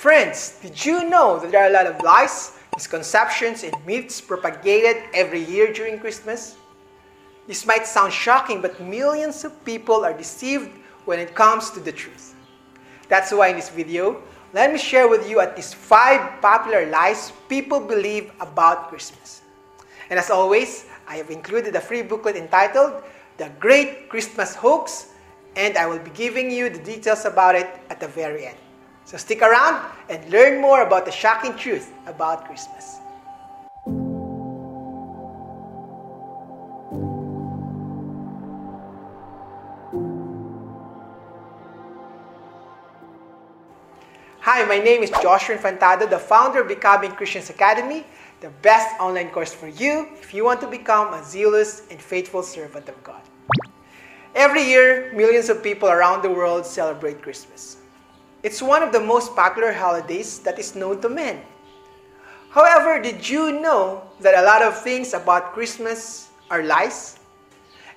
Friends, did you know that there are a lot of lies, misconceptions, and myths propagated every year during Christmas? This might sound shocking, but millions of people are deceived when it comes to the truth. That's why in this video, let me share with you at least five popular lies people believe about Christmas. And as always, I have included a free booklet entitled The Great Christmas Hoax, and I will be giving you the details about it at the very end. So stick around and learn more about the shocking truth about Christmas. Hi, my name is Joshua Infantado, the founder of Becoming Christians Academy, the best online course for you if you want to become a zealous and faithful servant of God. Every year, millions of people around the world celebrate Christmas. It's one of the most popular holidays that is known to men. However, did you know that a lot of things about Christmas are lies?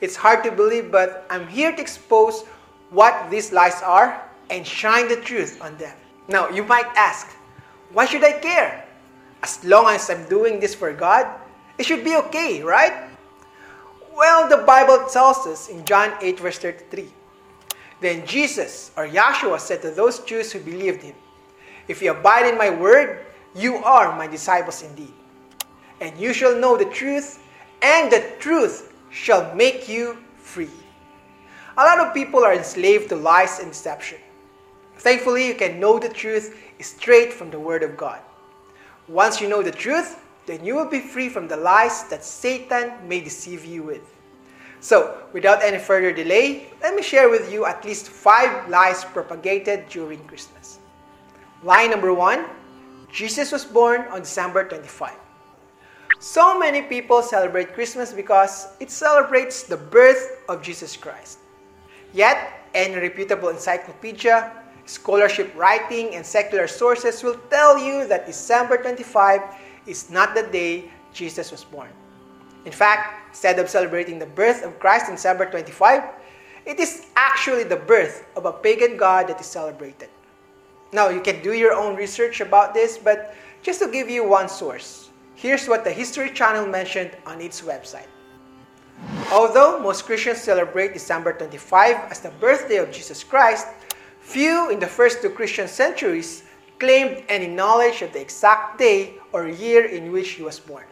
It's hard to believe, but I'm here to expose what these lies are and shine the truth on them. Now, you might ask, why should I care? As long as I'm doing this for God, it should be okay, right? Well, the Bible tells us in John 8, verse 33. Then Jesus, or Yahshua, said to those Jews who believed him, If you abide in my word, you are my disciples indeed. And you shall know the truth, and the truth shall make you free. A lot of people are enslaved to lies and deception. Thankfully, you can know the truth straight from the Word of God. Once you know the truth, then you will be free from the lies that Satan may deceive you with. So, without any further delay, let me share with you at least five lies propagated during Christmas. Lie number one Jesus was born on December 25. So many people celebrate Christmas because it celebrates the birth of Jesus Christ. Yet, any reputable encyclopedia Scholarship writing and secular sources will tell you that December 25 is not the day Jesus was born. In fact, instead of celebrating the birth of Christ on December 25, it is actually the birth of a pagan god that is celebrated. Now, you can do your own research about this, but just to give you one source, here's what the History Channel mentioned on its website. Although most Christians celebrate December 25 as the birthday of Jesus Christ, Few in the first two Christian centuries claimed any knowledge of the exact day or year in which he was born.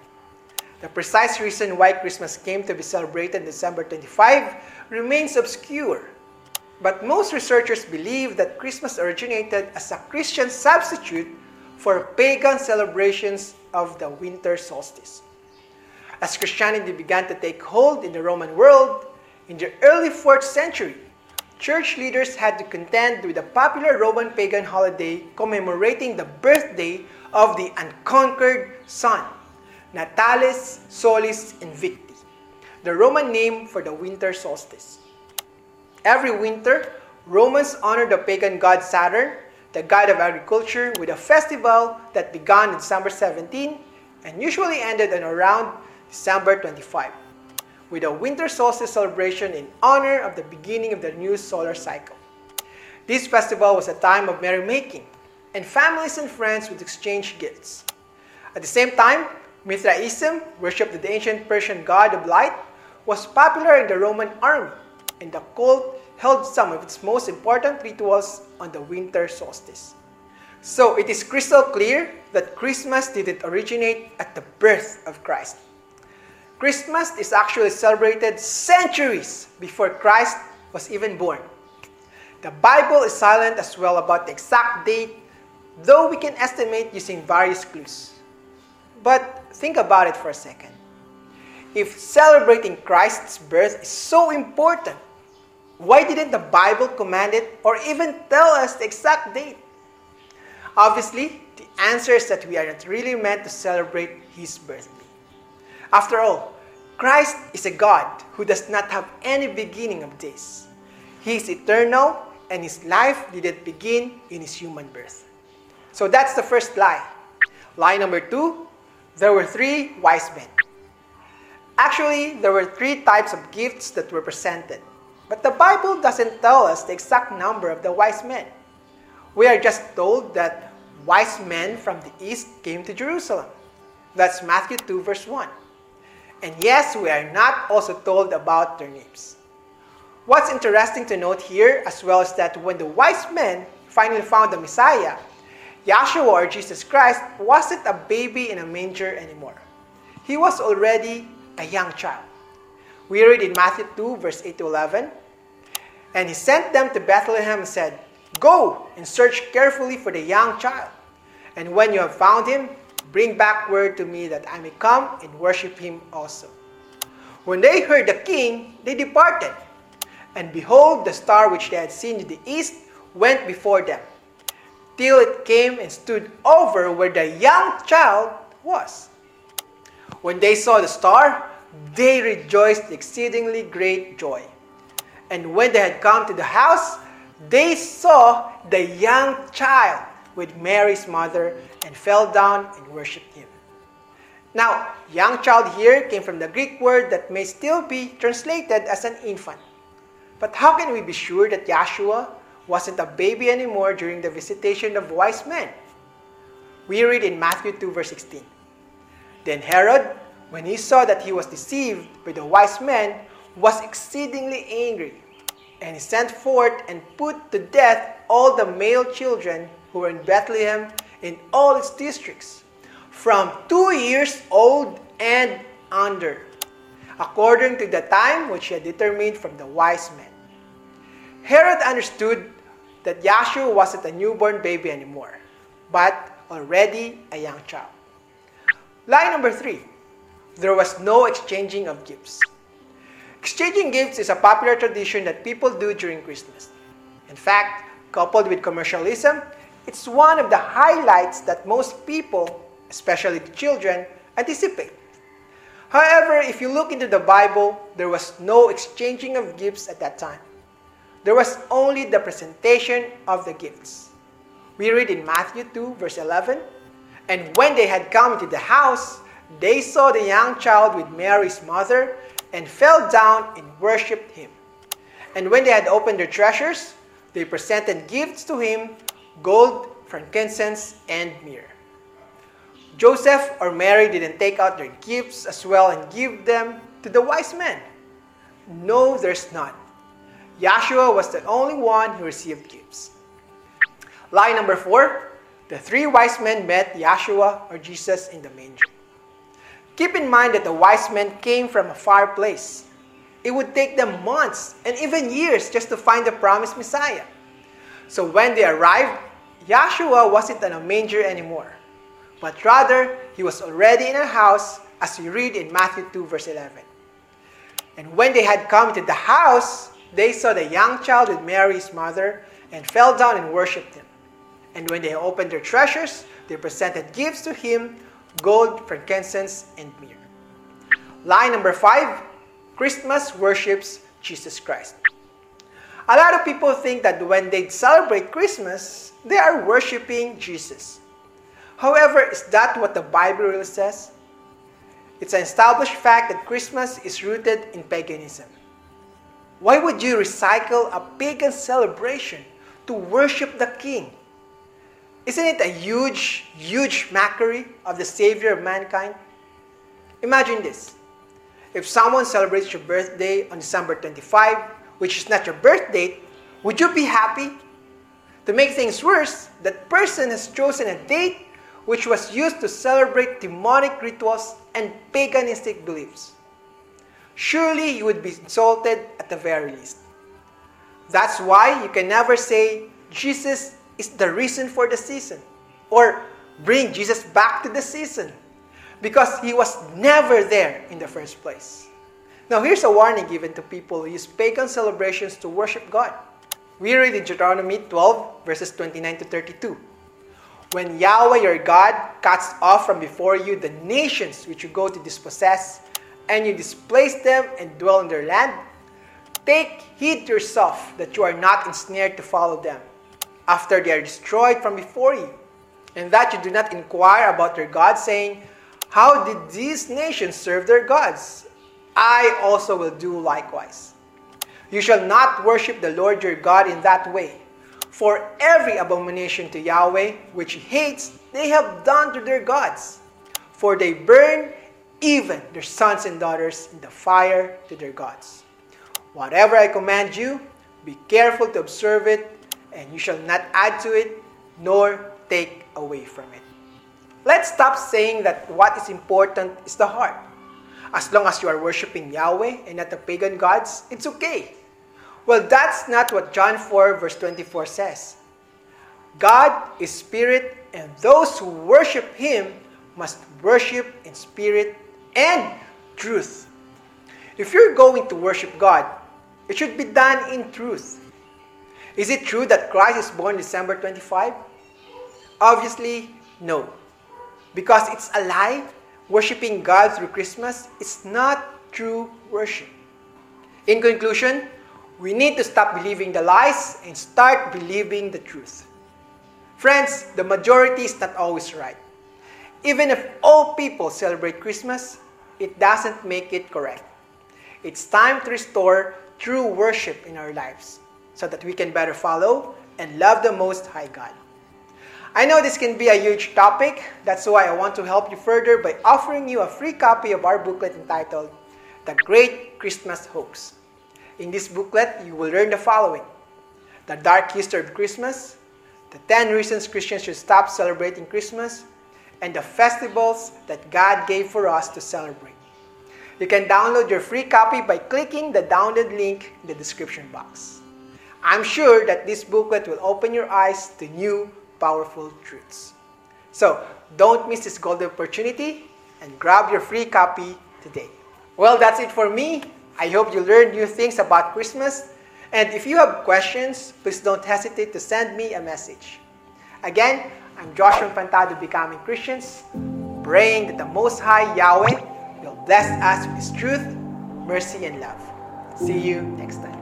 The precise reason why Christmas came to be celebrated on December 25 remains obscure. But most researchers believe that Christmas originated as a Christian substitute for pagan celebrations of the winter solstice. As Christianity began to take hold in the Roman world in the early 4th century, church leaders had to contend with the popular Roman pagan holiday commemorating the birthday of the unconquered sun, Natalis Solis Invicti, the Roman name for the winter solstice. Every winter, Romans honored the pagan god Saturn, the god of agriculture, with a festival that began December 17 and usually ended on around December 25 with a winter solstice celebration in honor of the beginning of the new solar cycle. This festival was a time of merrymaking, and families and friends would exchange gifts. At the same time, Mithraism, worship of the ancient Persian god of light, was popular in the Roman army, and the cult held some of its most important rituals on the winter solstice. So it is crystal clear that Christmas didn't originate at the birth of Christ. Christmas is actually celebrated centuries before Christ was even born. The Bible is silent as well about the exact date, though we can estimate using various clues. But think about it for a second. If celebrating Christ's birth is so important, why didn't the Bible command it or even tell us the exact date? Obviously, the answer is that we are not really meant to celebrate his birthday. After all, Christ is a God who does not have any beginning of days. He is eternal, and his life didn't begin in his human birth. So that's the first lie. Lie number two there were three wise men. Actually, there were three types of gifts that were presented. But the Bible doesn't tell us the exact number of the wise men. We are just told that wise men from the east came to Jerusalem. That's Matthew 2, verse 1. And yes, we are not also told about their names. What's interesting to note here as well is that when the wise men finally found the Messiah, Yahshua or Jesus Christ wasn't a baby in a manger anymore. He was already a young child. We read in Matthew 2, verse 8 to 11. And he sent them to Bethlehem and said, Go and search carefully for the young child. And when you have found him, bring back word to me that I may come and worship him also. When they heard the king, they departed. And behold, the star which they had seen in the east went before them, till it came and stood over where the young child was. When they saw the star, they rejoiced exceedingly great joy. And when they had come to the house, they saw the young child with Mary's mother and fell down and worshipped him. Now, young child here came from the Greek word that may still be translated as an infant. But how can we be sure that Yahshua wasn't a baby anymore during the visitation of wise men? We read in Matthew 2, verse 16. Then Herod, when he saw that he was deceived by the wise men, was exceedingly angry and he sent forth and put to death all the male children who were in Bethlehem in all its districts, from two years old and under, according to the time which he had determined from the wise men. Herod understood that Yahshua wasn't a newborn baby anymore, but already a young child. Line number three there was no exchanging of gifts. Exchanging gifts is a popular tradition that people do during Christmas. In fact, coupled with commercialism, it's one of the highlights that most people, especially the children, anticipate. However, if you look into the Bible, there was no exchanging of gifts at that time. There was only the presentation of the gifts. We read in Matthew 2, verse 11 And when they had come into the house, they saw the young child with Mary's mother and fell down and worshipped him. And when they had opened their treasures, they presented gifts to him gold, frankincense, and myrrh. Joseph or Mary didn't take out their gifts as well and give them to the wise men. No, there's none. Yahshua was the only one who received gifts. Lie number four the three wise men met Yahshua or Jesus in the manger. Keep in mind that the wise men came from a far place. It would take them months and even years just to find the promised Messiah. So when they arrived, Yahshua wasn't in a manger anymore, but rather he was already in a house, as we read in Matthew 2, verse 11. And when they had come to the house, they saw the young child with Mary's mother and fell down and worshipped him. And when they opened their treasures, they presented gifts to him gold, frankincense, and myrrh. Line number five Christmas worships Jesus Christ. A lot of people think that when they celebrate Christmas, they are worshiping Jesus. However, is that what the Bible really says? It's an established fact that Christmas is rooted in paganism. Why would you recycle a pagan celebration to worship the king? Isn't it a huge, huge mockery of the Savior of mankind? Imagine this. If someone celebrates your birthday on December 25, which is not your birth date, would you be happy? To make things worse, that person has chosen a date which was used to celebrate demonic rituals and paganistic beliefs. Surely you would be insulted at the very least. That's why you can never say Jesus is the reason for the season. Or bring Jesus back to the season. Because he was never there in the first place. Now, here's a warning given to people who use pagan celebrations to worship God. We read in Deuteronomy 12, verses 29 to 32. When Yahweh your God cuts off from before you the nations which you go to dispossess, and you displace them and dwell in their land, take heed to yourself that you are not ensnared to follow them after they are destroyed from before you, and that you do not inquire about their gods, saying, How did these nations serve their gods? I also will do likewise. You shall not worship the Lord your God in that way, For every abomination to Yahweh which he hates, they have done to their gods. For they burn even their sons and daughters in the fire to their gods. Whatever I command you, be careful to observe it, and you shall not add to it, nor take away from it. Let's stop saying that what is important is the heart. As long as you are worshiping Yahweh and not the pagan gods, it's okay. Well, that's not what John 4, verse 24 says. God is spirit, and those who worship him must worship in spirit and truth. If you're going to worship God, it should be done in truth. Is it true that Christ is born December 25? Obviously, no. Because it's a lie. Worshipping God through Christmas is not true worship. In conclusion, we need to stop believing the lies and start believing the truth. Friends, the majority is not always right. Even if all people celebrate Christmas, it doesn't make it correct. It's time to restore true worship in our lives so that we can better follow and love the Most High God. I know this can be a huge topic. That's why I want to help you further by offering you a free copy of our booklet entitled The Great Christmas Hoax. In this booklet, you will learn the following the dark history of Christmas, the 10 reasons Christians should stop celebrating Christmas, and the festivals that God gave for us to celebrate. You can download your free copy by clicking the download link in the description box. I'm sure that this booklet will open your eyes to new powerful truths. So, don't miss this golden opportunity and grab your free copy today. Well, that's it for me. I hope you learned new things about Christmas. And if you have questions, please don't hesitate to send me a message. Again, I'm Joshua Infantado Becoming Christians, praying that the Most High Yahweh will bless us with His truth, mercy, and love. See you next time.